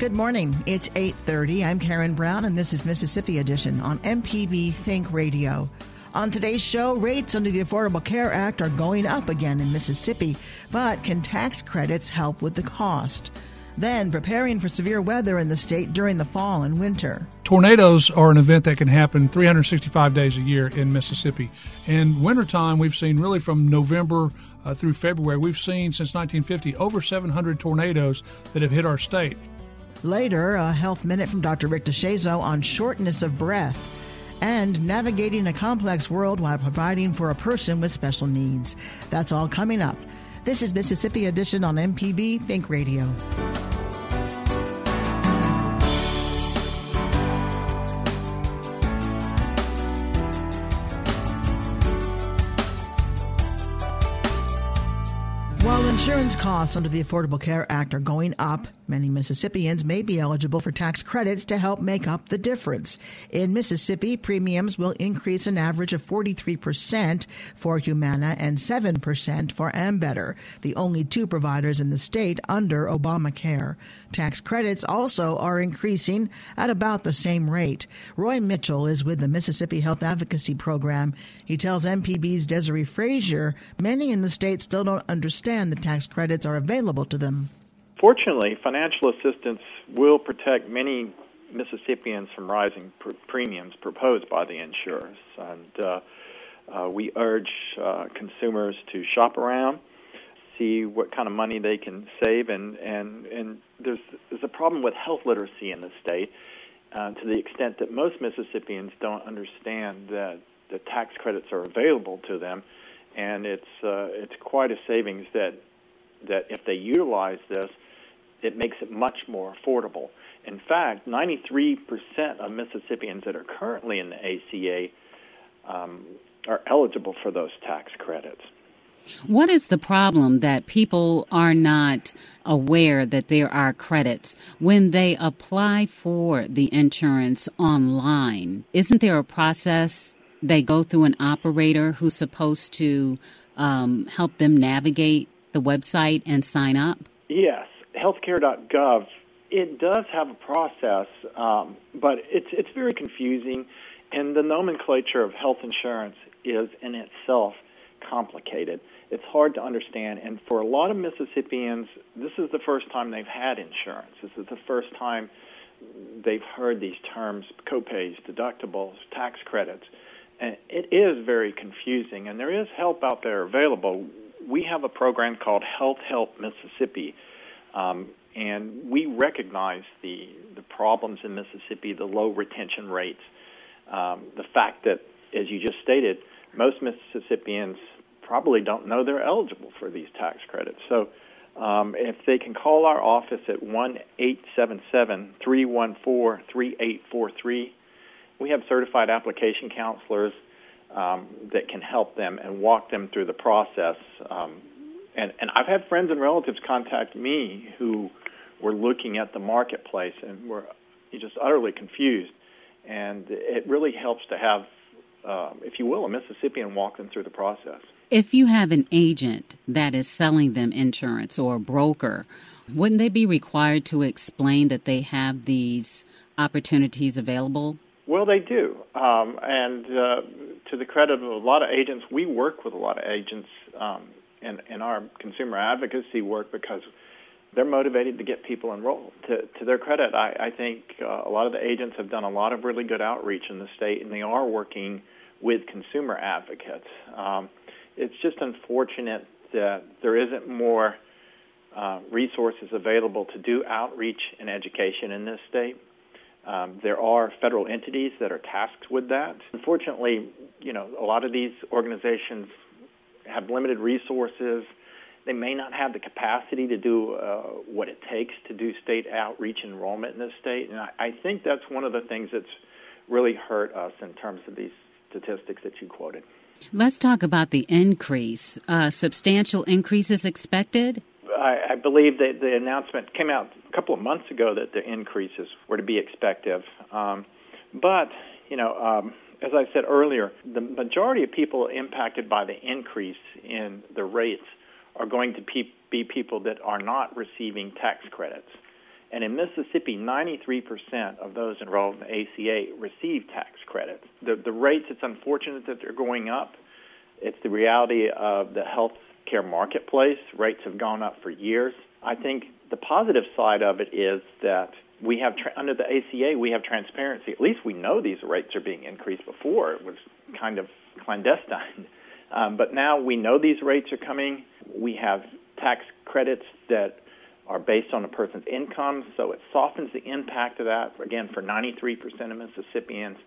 Good morning. It's 8:30. I'm Karen Brown and this is Mississippi Edition on MPB Think Radio. On today's show, rates under the Affordable Care Act are going up again in Mississippi, but can tax credits help with the cost? Then, preparing for severe weather in the state during the fall and winter. Tornadoes are an event that can happen 365 days a year in Mississippi. In wintertime, we've seen really from November uh, through February, we've seen since 1950 over 700 tornadoes that have hit our state. Later, a health minute from Dr. Rick DeShazo on shortness of breath and navigating a complex world while providing for a person with special needs. That's all coming up. This is Mississippi Edition on MPB Think Radio. Insurance costs under the Affordable Care Act are going up, many Mississippians may be eligible for tax credits to help make up the difference. In Mississippi, premiums will increase an average of 43% for Humana and 7% for Ambetter, the only two providers in the state under Obamacare. Tax credits also are increasing at about the same rate. Roy Mitchell is with the Mississippi Health Advocacy Program. He tells MPB's Desiree Frazier many in the state still don't understand the tax credits are available to them. Fortunately, financial assistance will protect many Mississippians from rising pr- premiums proposed by the insurers. And uh, uh, we urge uh, consumers to shop around, see what kind of money they can save, and, and, and there's, there's a problem with health literacy in the state uh, to the extent that most Mississippians don't understand that the tax credits are available to them and it's uh, it's quite a savings that that if they utilize this, it makes it much more affordable. In fact, 93% of Mississippians that are currently in the ACA um, are eligible for those tax credits. What is the problem that people are not aware that there are credits when they apply for the insurance online? Isn't there a process they go through an operator who's supposed to um, help them navigate the website and sign up? Yes, healthcare.gov. It does have a process, um, but it's it's very confusing, and the nomenclature of health insurance is in itself complicated. It's hard to understand, and for a lot of Mississippians, this is the first time they've had insurance. This is the first time they've heard these terms: copays, deductibles, tax credits and it is very confusing, and there is help out there available. We have a program called Health Help Mississippi, um, and we recognize the the problems in Mississippi, the low retention rates, um, the fact that, as you just stated, most Mississippians probably don't know they're eligible for these tax credits. So, um, if they can call our office at one eight seven seven three one four three eight four three we have certified application counselors um, that can help them and walk them through the process. Um, and, and I've had friends and relatives contact me who were looking at the marketplace and were just utterly confused. And it really helps to have, uh, if you will, a Mississippian walk them through the process. If you have an agent that is selling them insurance or a broker, wouldn't they be required to explain that they have these opportunities available well, they do, um, and uh, to the credit of a lot of agents, we work with a lot of agents um, in, in our consumer advocacy work because they're motivated to get people enrolled. To, to their credit, I, I think uh, a lot of the agents have done a lot of really good outreach in the state, and they are working with consumer advocates. Um, it's just unfortunate that there isn't more uh, resources available to do outreach and education in this state. Um, there are federal entities that are tasked with that. Unfortunately, you know, a lot of these organizations have limited resources, They may not have the capacity to do uh, what it takes to do state outreach enrollment in the state. And I, I think that's one of the things that's really hurt us in terms of these statistics that you quoted. Let's talk about the increase. Uh, substantial increases expected? I, I believe that the announcement came out a couple of months ago that the increases were to be expected. Um, but, you know, um, as I said earlier, the majority of people impacted by the increase in the rates are going to pe- be people that are not receiving tax credits. And in Mississippi, 93% of those enrolled in the ACA receive tax credits. The, the rates, it's unfortunate that they're going up. It's the reality of the health care marketplace. Rates have gone up for years. I think the positive side of it is that we have tra- under the ACA we have transparency. At least we know these rates are being increased. Before it was kind of clandestine, um, but now we know these rates are coming. We have tax credits that are based on a person's income, so it softens the impact of that again for 93% of Mississippians.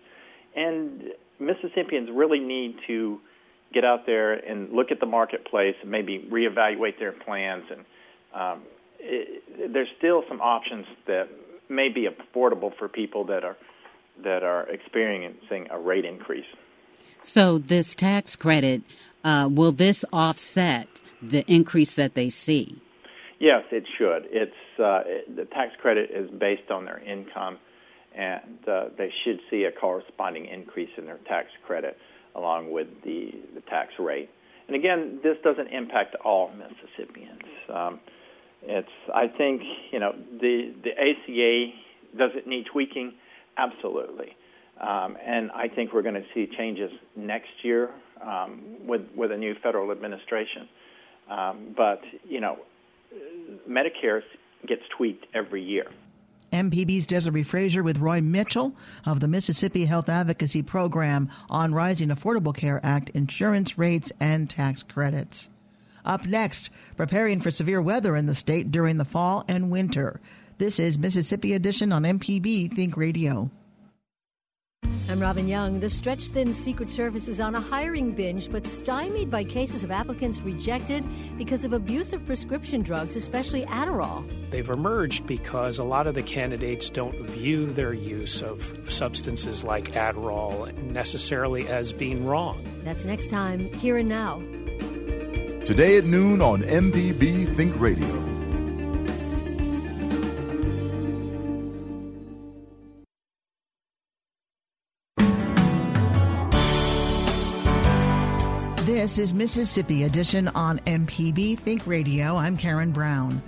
And Mississippians really need to get out there and look at the marketplace and maybe reevaluate their plans. And um, it, there's still some options that may be affordable for people that are that are experiencing a rate increase. So this tax credit uh, will this offset the increase that they see? Yes, it should. It's uh, it, the tax credit is based on their income, and uh, they should see a corresponding increase in their tax credit along with the, the tax rate. And again, this doesn't impact all Mississippians. Um, it's I think you know the the ACA does it need tweaking? Absolutely. Um, and I think we're going to see changes next year um, with with a new federal administration. Um, but you know, Medicare gets tweaked every year. MPB's Desiree Frazier with Roy Mitchell of the Mississippi Health Advocacy Program on Rising Affordable Care Act insurance rates and tax credits. Up next, preparing for severe weather in the state during the fall and winter. This is Mississippi Edition on MPB Think Radio. I'm Robin Young. The stretched thin Secret Service is on a hiring binge, but stymied by cases of applicants rejected because of abuse of prescription drugs, especially Adderall. They've emerged because a lot of the candidates don't view their use of substances like Adderall necessarily as being wrong. That's next time, here and now. Today at noon on MPB Think Radio. This is Mississippi Edition on MPB Think Radio. I'm Karen Brown.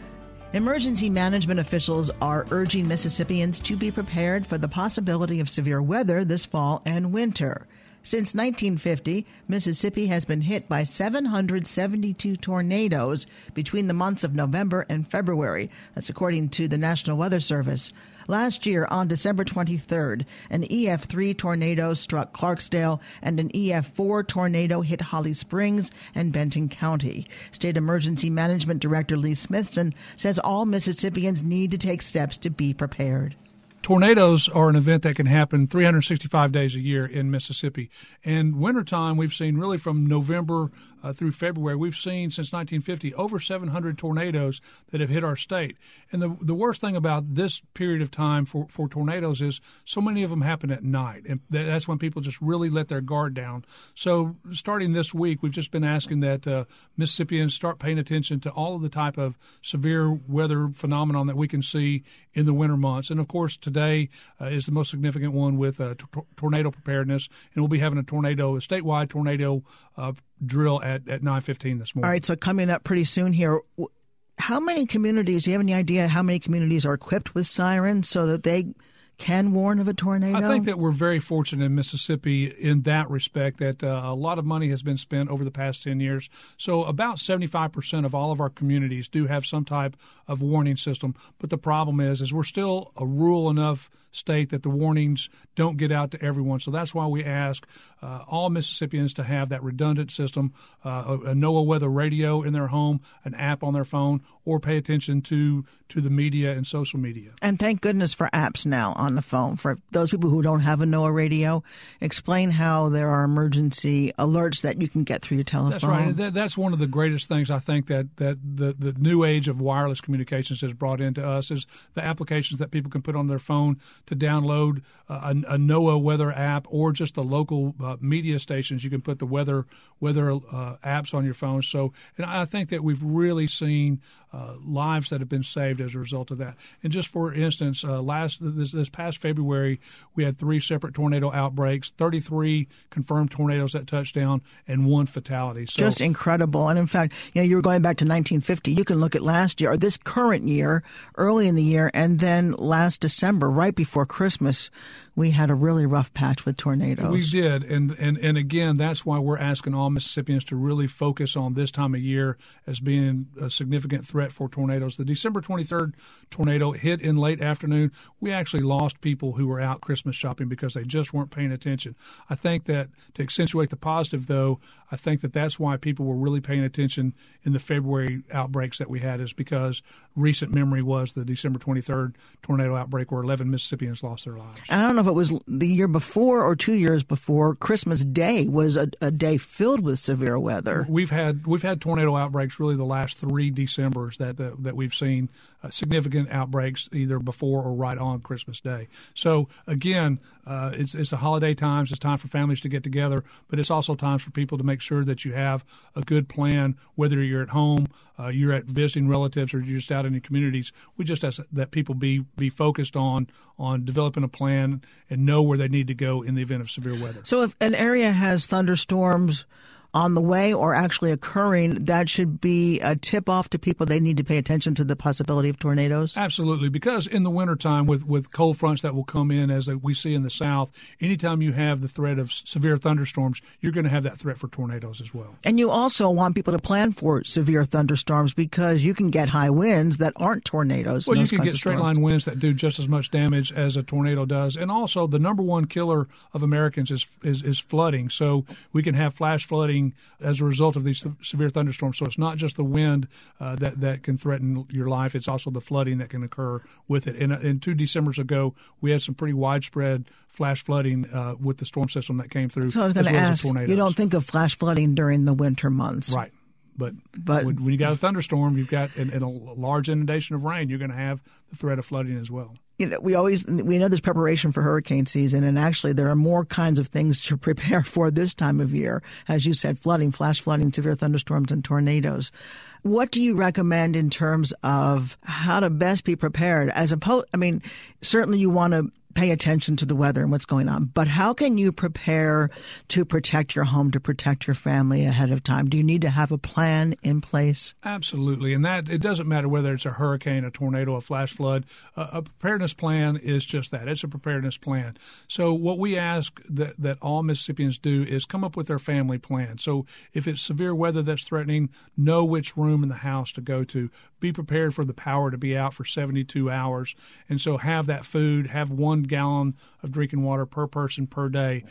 Emergency management officials are urging Mississippians to be prepared for the possibility of severe weather this fall and winter. Since 1950, Mississippi has been hit by 772 tornadoes between the months of November and February. That's according to the National Weather Service. Last year, on December 23rd, an EF3 tornado struck Clarksdale and an EF4 tornado hit Holly Springs and Benton County. State Emergency Management Director Lee Smithson says all Mississippians need to take steps to be prepared tornadoes are an event that can happen 365 days a year in Mississippi. And wintertime, we've seen really from November uh, through February, we've seen since 1950 over 700 tornadoes that have hit our state. And the the worst thing about this period of time for, for tornadoes is so many of them happen at night. And that's when people just really let their guard down. So starting this week, we've just been asking that uh, Mississippians start paying attention to all of the type of severe weather phenomenon that we can see in the winter months. And of course, today uh, is the most significant one with uh, t- tornado preparedness, and we'll be having a tornado, a statewide tornado uh, drill at at nine fifteen this morning. All right, so coming up pretty soon here. How many communities? Do you have any idea how many communities are equipped with sirens so that they can warn of a tornado? I think that we're very fortunate in Mississippi in that respect that uh, a lot of money has been spent over the past 10 years. So about 75% of all of our communities do have some type of warning system. But the problem is is we're still a rural enough state that the warnings don't get out to everyone. So that's why we ask uh, all Mississippians to have that redundant system, uh, a, a NOAA weather radio in their home, an app on their phone, or pay attention to to the media and social media. And thank goodness for apps now on on the phone. For those people who don't have a NOAA radio, explain how there are emergency alerts that you can get through your telephone. That's right. That's one of the greatest things I think that, that the, the new age of wireless communications has brought into us is the applications that people can put on their phone to download uh, a, a, NOAA weather app or just the local uh, media stations. You can put the weather weather uh, apps on your phone. So, and I think that we've really seen uh, lives that have been saved as a result of that. And just for instance, uh, last this, this past February, we had three separate tornado outbreaks, 33 confirmed tornadoes that touched down, and one fatality. So, just incredible. And in fact, you know, you were going back to 1950. You can look at last year or this current year, early in the year, and then last December, right before Christmas, we had a really rough patch with tornadoes. We did, and and and again, that's why we're asking all Mississippians to really focus on this time of year as being a significant threat for tornadoes. The December 23rd tornado hit in late afternoon. We actually lost people who were out Christmas shopping because they just weren't paying attention. I think that to accentuate the positive, though, I think that that's why people were really paying attention in the February outbreaks that we had, is because recent memory was the December 23rd tornado outbreak where 11 Mississippians lost their lives. I don't know if it was the year before or two years before Christmas Day was a, a day filled with severe weather. We've had we've had tornado outbreaks really the last three December's that that, that we've seen uh, significant outbreaks either before or right on Christmas Day. So again, uh, it's it's the holiday times. It's time for families to get together, but it's also times for people to make sure that you have a good plan, whether you're at home, uh, you're at visiting relatives, or you're just out in your communities. We just ask that people be be focused on on developing a plan and know where they need to go in the event of severe weather. So if an area has thunderstorms on the way or actually occurring, that should be a tip off to people they need to pay attention to the possibility of tornadoes? Absolutely, because in the wintertime with, with cold fronts that will come in as we see in the south, anytime you have the threat of severe thunderstorms, you're going to have that threat for tornadoes as well. And you also want people to plan for severe thunderstorms because you can get high winds that aren't tornadoes. Well, you can get straight line winds that do just as much damage as a tornado does. And also, the number one killer of Americans is, is, is flooding. So we can have flash flooding as a result of these severe thunderstorms. So it's not just the wind uh, that that can threaten your life; it's also the flooding that can occur with it. And, and two December's ago, we had some pretty widespread flash flooding uh, with the storm system that came through. So I was going to well ask, you don't think of flash flooding during the winter months, right? But, but when, when you got a thunderstorm, you've got and, and a large inundation of rain, you're going to have the threat of flooding as well you know, we always we know there's preparation for hurricane season, and actually there are more kinds of things to prepare for this time of year, as you said, flooding, flash flooding, severe thunderstorms, and tornadoes. What do you recommend in terms of how to best be prepared? As opposed, I mean, certainly you want to pay attention to the weather and what's going on. But how can you prepare to protect your home, to protect your family ahead of time? Do you need to have a plan in place? Absolutely. And that it doesn't matter whether it's a hurricane, a tornado, a flash flood. A preparedness plan is just that. It's a preparedness plan. So what we ask that, that all Mississippians do is come up with their family plan. So if it's severe weather that's threatening, know which room in the house to go to. Be prepared for the power to be out for 72 hours. And so have that food, have one one gallon of drinking water per person per day.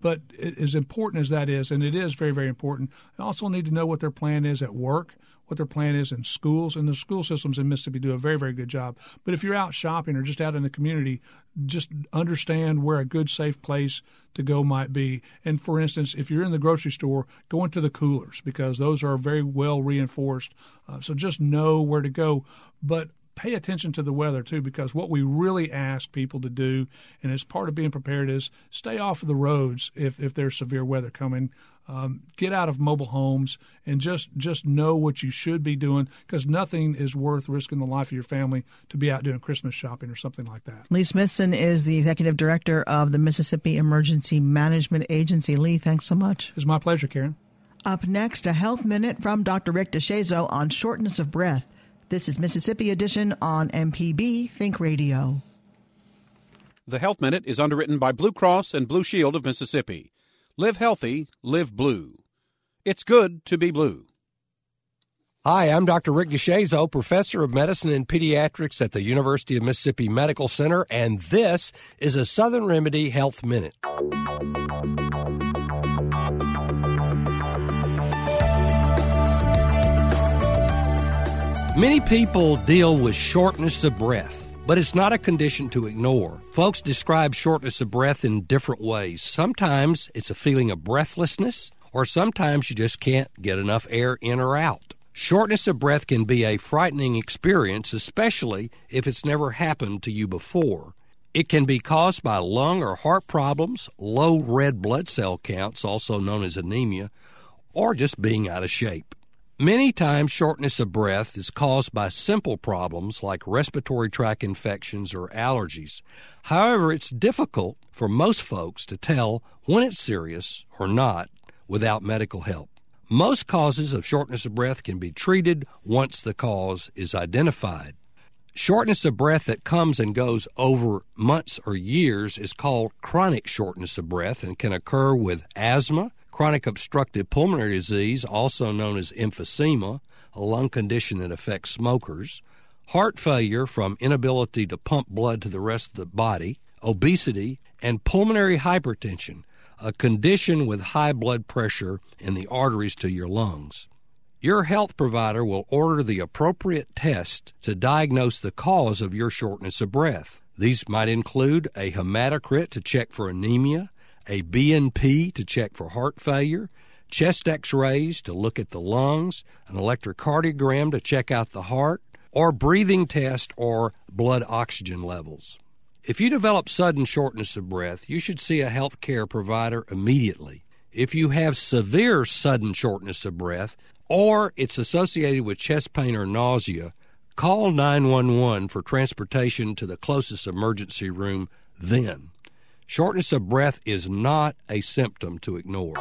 But as important as that is, and it is very, very important, they also need to know what their plan is at work what their plan is in schools. And the school systems in Mississippi do a very, very good job. But if you're out shopping or just out in the community, just understand where a good, safe place to go might be. And for instance, if you're in the grocery store, go into the coolers because those are very well reinforced. Uh, so just know where to go. But pay attention to the weather too, because what we really ask people to do, and it's part of being prepared, is stay off of the roads if, if there's severe weather coming. Um, get out of mobile homes and just just know what you should be doing because nothing is worth risking the life of your family to be out doing Christmas shopping or something like that. Lee Smithson is the executive director of the Mississippi Emergency Management Agency. Lee, thanks so much. It's my pleasure, Karen. Up next, a health minute from Dr. Rick DeShazo on shortness of breath. This is Mississippi Edition on MPB Think Radio. The Health Minute is underwritten by Blue Cross and Blue Shield of Mississippi. Live healthy, live blue. It's good to be blue. Hi, I'm Dr. Rick DeShazo, professor of medicine and pediatrics at the University of Mississippi Medical Center, and this is a Southern Remedy Health Minute. Many people deal with shortness of breath. but it's not a condition to ignore. Folks describe shortness of breath in different ways. Sometimes it's a feeling of breathlessness, or sometimes you just can't get enough air in or out. Shortness of breath can be a frightening experience, especially if it's never happened to you before. It can be caused by lung or heart problems, low red blood cell counts, also known as anemia, or just being out of shape. Many times, shortness of breath is caused by simple problems like respiratory tract infections or allergies. However, it's difficult for most folks to tell when it's serious or not without medical help. Most causes of shortness of breath can be treated once the cause is identified. Shortness of breath that comes and goes over months or years is called chronic shortness of breath and can occur with asthma, chronic obstructive pulmonary disease, also known as emphysema, a lung condition that affects smokers, heart failure from inability to pump blood to the rest of the body, obesity, and pulmonary hypertension, a condition with high blood pressure in the arteries to your lungs. Your health provider will order the appropriate test to diagnose the cause of your shortness of breath. These might include a hematocrit to check for anemia, a BNP to check for heart failure, chest x rays to look at the lungs, an electrocardiogram to check out the heart, or breathing test or blood oxygen levels. If you develop sudden shortness of breath, you should see a health care provider immediately. If you have severe sudden shortness of breath or it's associated with chest pain or nausea, call 911 for transportation to the closest emergency room then. Shortness of breath is not a symptom to ignore.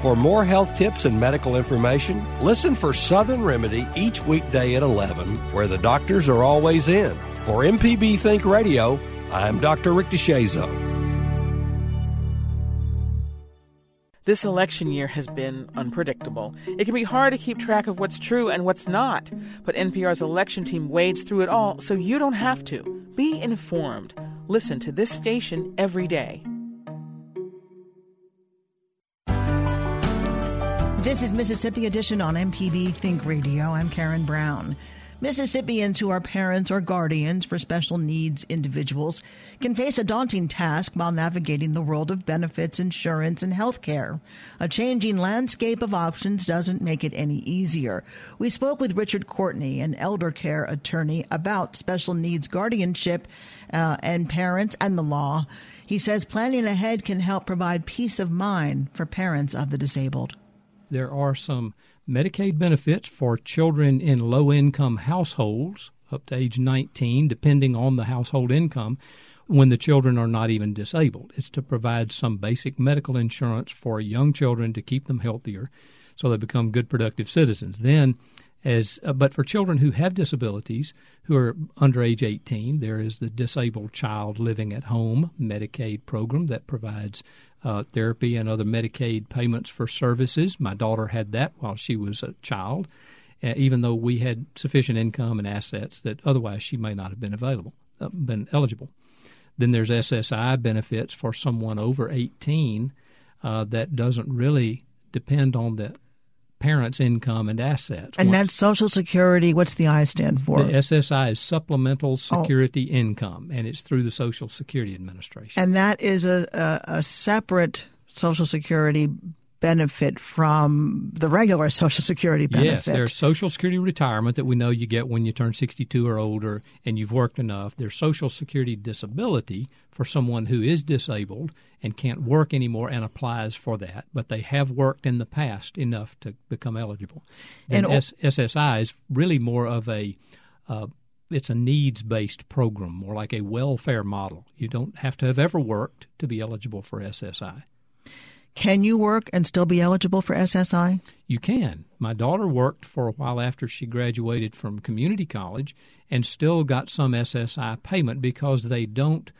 For more health tips and medical information, listen for Southern Remedy each weekday at 11, where the doctors are always in. For MPB Think Radio, I'm Dr. Rick DeShazo. This election year has been unpredictable. It can be hard to keep track of what's true and what's not, but NPR's election team wades through it all so you don't have to. Be informed. Listen to this station every day. This is Mississippi Edition on MPB Think Radio. I'm Karen Brown. Mississippians who are parents or guardians for special needs individuals can face a daunting task while navigating the world of benefits, insurance, and health care. A changing landscape of options doesn't make it any easier. We spoke with Richard Courtney, an elder care attorney, about special needs guardianship uh, and parents and the law. He says planning ahead can help provide peace of mind for parents of the disabled there are some Medicaid benefits for children in low income households up to age 19, depending on the household income, when the children are not even disabled. It's to provide some basic medical insurance for young children to keep them healthier so they become good, productive citizens. Then as uh, but for children who have disabilities who are under age 18 there is the disabled child living at home medicaid program that provides uh, therapy and other medicaid payments for services. My daughter had that while she was a child uh, even though we had sufficient income and assets that otherwise she may not have been available uh, been eligible. Then there's ssi benefits for someone over 18 uh, that doesn't really depend on the parents' income and assets. And that's Social Security. What's the I stand for? The SSI is Supplemental oh. Security oh. Income, and it's through the Social Security Administration. And that is a, a, a separate Social Security benefit from the regular Social Security benefit. Yes, there's Social Security retirement that we know you get when you turn 62 or older and you've worked enough. There's Social Security disability for someone who is disabled and can't work anymore and applies for that, but they have worked in the past enough to become eligible. And, and S- SSI is really more of a uh, it's a needs based program, more like a welfare model. You don't have to have ever worked to be eligible for SSI. Can you work and still be eligible for SSI? You can. My daughter worked for a while after she graduated from community college and still got some SSI payment because they don't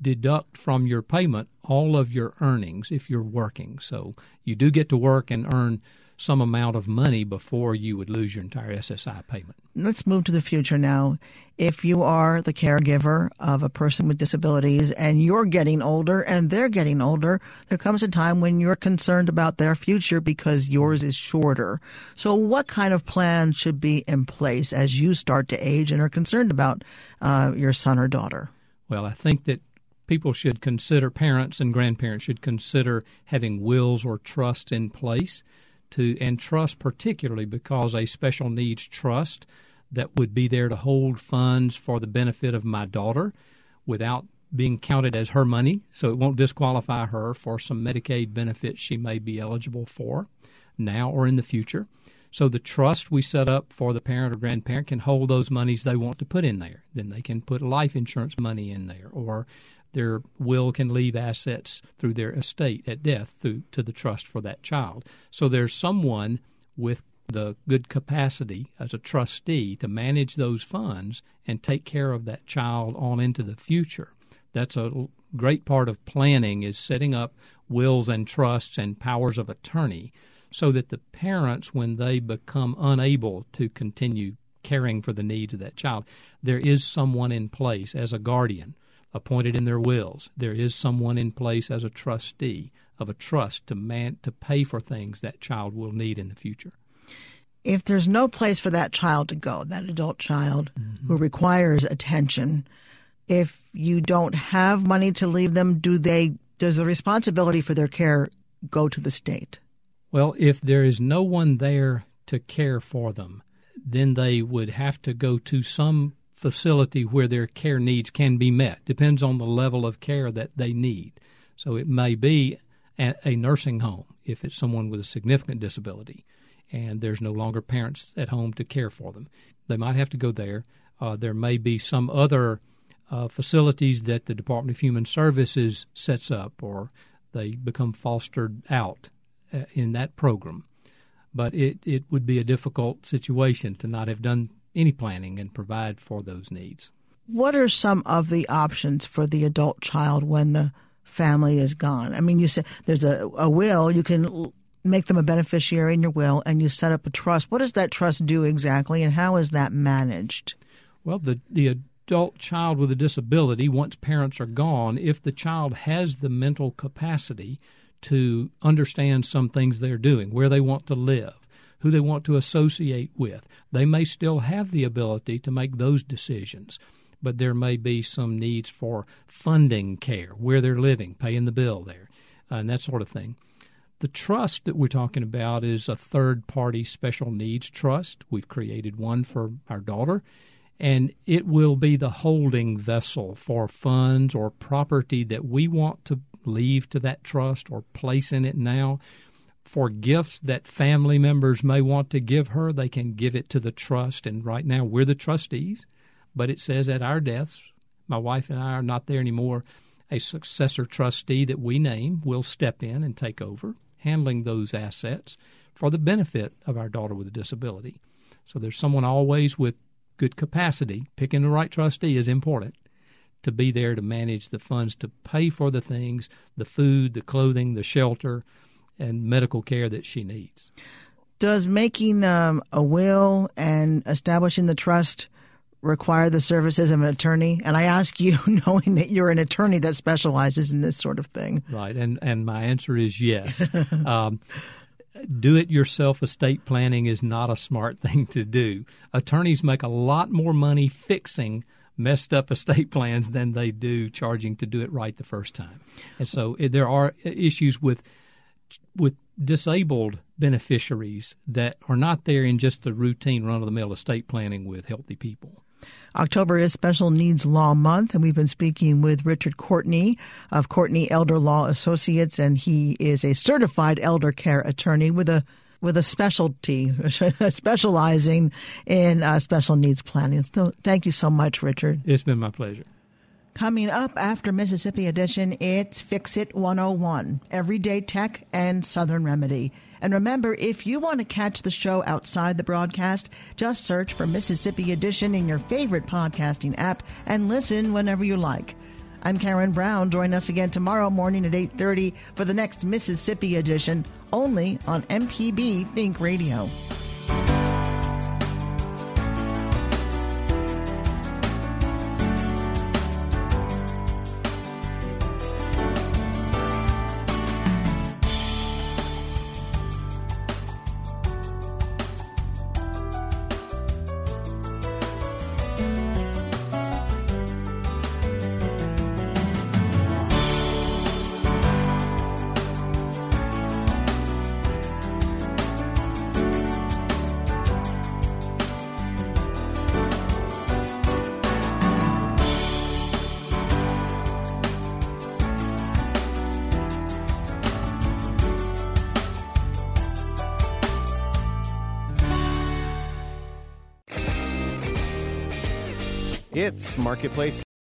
deduct from your payment all of your earnings if you're working. So you do get to work and earn some amount of money before you would lose your entire SSI payment. Let's move to the future now. If you are the caregiver of a person with disabilities and you're getting older and they're getting older, there comes a time when you're concerned about their future because yours is shorter. So, what kind of plan should be in place as you start to age and are concerned about uh, your son or daughter? Well, I think that people should consider, parents and grandparents should consider having wills or trusts in place to, and trust particularly because a special needs trust that would be there to hold funds for the benefit of my daughter without being counted as her money, so it won't disqualify her for some Medicaid benefits she may be eligible for now or in the future. So the trust we set up for the parent or grandparent can hold those monies they want to put in there. Then they can put life insurance money in there, or their will can leave assets through their estate at death through to the trust for that child. So there's someone with the good capacity as a trustee to manage those funds and take care of that child on into the future. That's a great part of planning is setting up wills and trusts and powers of attorney so that the parents when they become unable to continue caring for the needs of that child there is someone in place as a guardian appointed in their wills. There is someone in place as a trustee of a trust to man to pay for things that child will need in the future. If there's no place for that child to go, that adult child mm-hmm. who requires attention, if you don't have money to leave them, do they does the responsibility for their care go to the state? Well, if there is no one there to care for them, then they would have to go to some facility where their care needs can be met. Depends on the level of care that they need. So it may be a, nursing home if it's someone with a significant disability and there's no longer parents at home to care for them. They might have to go there. Uh, there may be some other uh, facilities that the Department of Human Services sets up or they become fostered out uh, in that program. But it, it would be a difficult situation to not have done any planning and provide for those needs. What are some of the options for the adult child when the family is gone? I mean, you said there's a, a will, you can make them a beneficiary in your will, and you set up a trust. What does that trust do exactly, and how is that managed? Well, the, the adult child with a disability, once parents are gone, if the child has the mental capacity to understand some things they're doing, where they want to live, who they want to associate with. They may still have the ability to make those decisions, but there may be some needs for funding care, where they're living, paying the bill there, uh, and that sort of thing. The trust that we're talking about is a third party special needs trust. We've created one for our daughter, and it will be the holding vessel for funds or property that we want to leave to that trust or place in it now for gifts that family members may want to give her, they can give it to the trust. And right now, we're the trustees, but it says at our deaths, my wife and I are not there anymore. A successor trustee that we name will step in and take over, handling those assets for the benefit of our daughter with a disability. So there's someone always with good capacity. Picking the right trustee is important to be there to manage the funds to pay for the things the food, the clothing, the shelter, and medical care that she needs. Does making um, a will and establishing the trust require the services of an attorney? And I ask you, knowing that you're an attorney that specializes in this sort of thing. Right, and and my answer is yes. um, do it yourself estate planning is not a smart thing to do. Attorneys make a lot more money fixing messed up estate plans than they do charging to do it right the first time. And so eh, there are issues with with disabled beneficiaries that are not there in just the routine run of the mill estate planning with healthy people. October is Special Needs Law Month, and we've been speaking with Richard Courtney of Courtney Elder Law Associates, and he is a certified elder care attorney with a with a specialty, specializing in uh, special needs planning. So, thank you so much, Richard. It's been my pleasure. Coming up after Mississippi Edition, it's Fix It 101 Everyday Tech and Southern Remedy. And remember, if you want to catch the show outside the broadcast, just search for Mississippi Edition in your favorite podcasting app and listen whenever you like. I'm Karen Brown. Join us again tomorrow morning at 8:30 for the next Mississippi edition, only on MPB Think Radio. It's Marketplace